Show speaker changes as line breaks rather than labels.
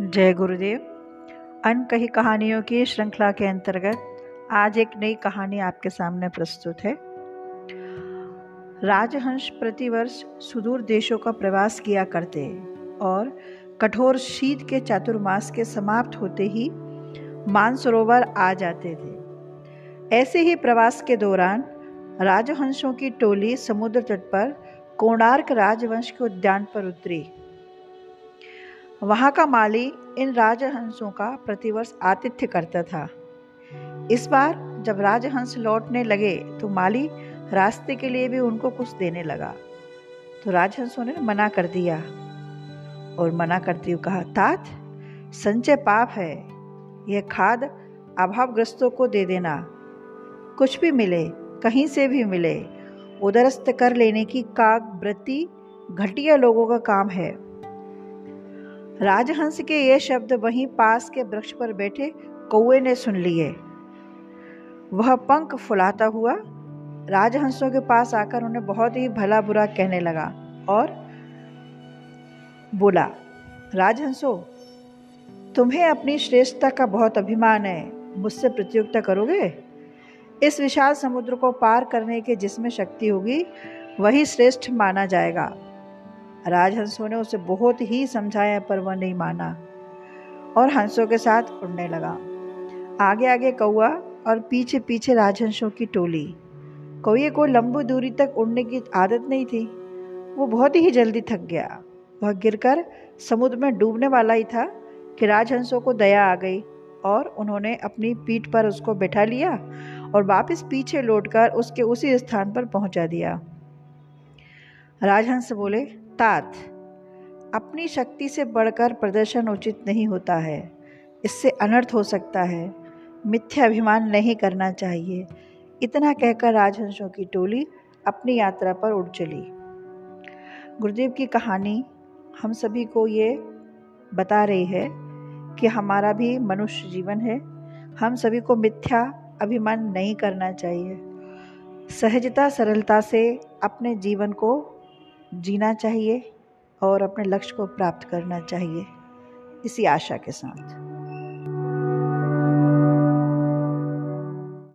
जय गुरुदेव। अन कही कहानियों की श्रृंखला के अंतर्गत आज एक नई कहानी आपके सामने प्रस्तुत है। राजहंस प्रतिवर्ष सुदूर देशों का प्रवास किया करते और कठोर शीत के चातुर्मास के समाप्त होते ही मानसरोवर आ जाते थे। ऐसे ही प्रवास के दौरान राजहंसों की टोली समुद्र तट पर कोणार्क राजवंश के उद्यान पर उतरी। वहाँ का माली इन राजहंसों का प्रतिवर्ष आतिथ्य करता था। इस बार जब राजहंस लौटने लगे तो माली रास्ते के लिए भी उनको कुछ देने लगा। तो राजहंसों ने मना कर दिया और मना करते हुए कहा, तात, संचय पाप है। यह खाद अभावग्रस्तों को दे देना। कुछ भी मिले, कहीं से भी मिले, उदरस्त कर लेने की काग वृत्ति घटिया लोगों का काम है। राजहंस के ये शब्द वहीं पास के वृक्ष पर बैठे कौए ने सुन लिए। वह पंख फुलाता हुआ राजहंसों के पास आकर उन्हें बहुत ही भला बुरा कहने लगा और बोला, राजहंसो, तुम्हें अपनी श्रेष्ठता का बहुत अभिमान है। मुझसे प्रतियोगिता करोगे? इस विशाल समुद्र को पार करने के जिसमें शक्ति होगी, वही श्रेष्ठ माना जाएगा। राजहंसों ने उसे बहुत ही समझाया, पर वह नहीं माना और हंसों के साथ उड़ने लगा। आगे आगे कौआ और पीछे पीछे राजहंसों की टोली। कौए को लंबी दूरी तक उड़ने की आदत नहीं थी। वो बहुत ही जल्दी थक गया। वह गिरकर समुद्र में डूबने वाला ही था कि राजहंसों को दया आ गई और उन्होंने अपनी पीठ पर उसको बैठा लिया और वापस पीछे लौटकर उसके उसी स्थान पर पहुँचा दिया। राजहंस बोले तात अपनी शक्ति से बढ़कर प्रदर्शन उचित नहीं होता है। इससे अनर्थ हो सकता है। मिथ्या अभिमान नहीं करना चाहिए। इतना कहकर राजहंसों की टोली अपनी यात्रा पर उड़ चली। गुरुदेव की कहानी हम सभी को ये बता रही है कि हमारा भी मनुष्य जीवन है। हम सभी को मिथ्या अभिमान नहीं करना चाहिए। सहजता, सरलता से अपने जीवन को जीना चाहिए और अपने लक्ष्य को प्राप्त करना चाहिए। इसी आशा के साथ।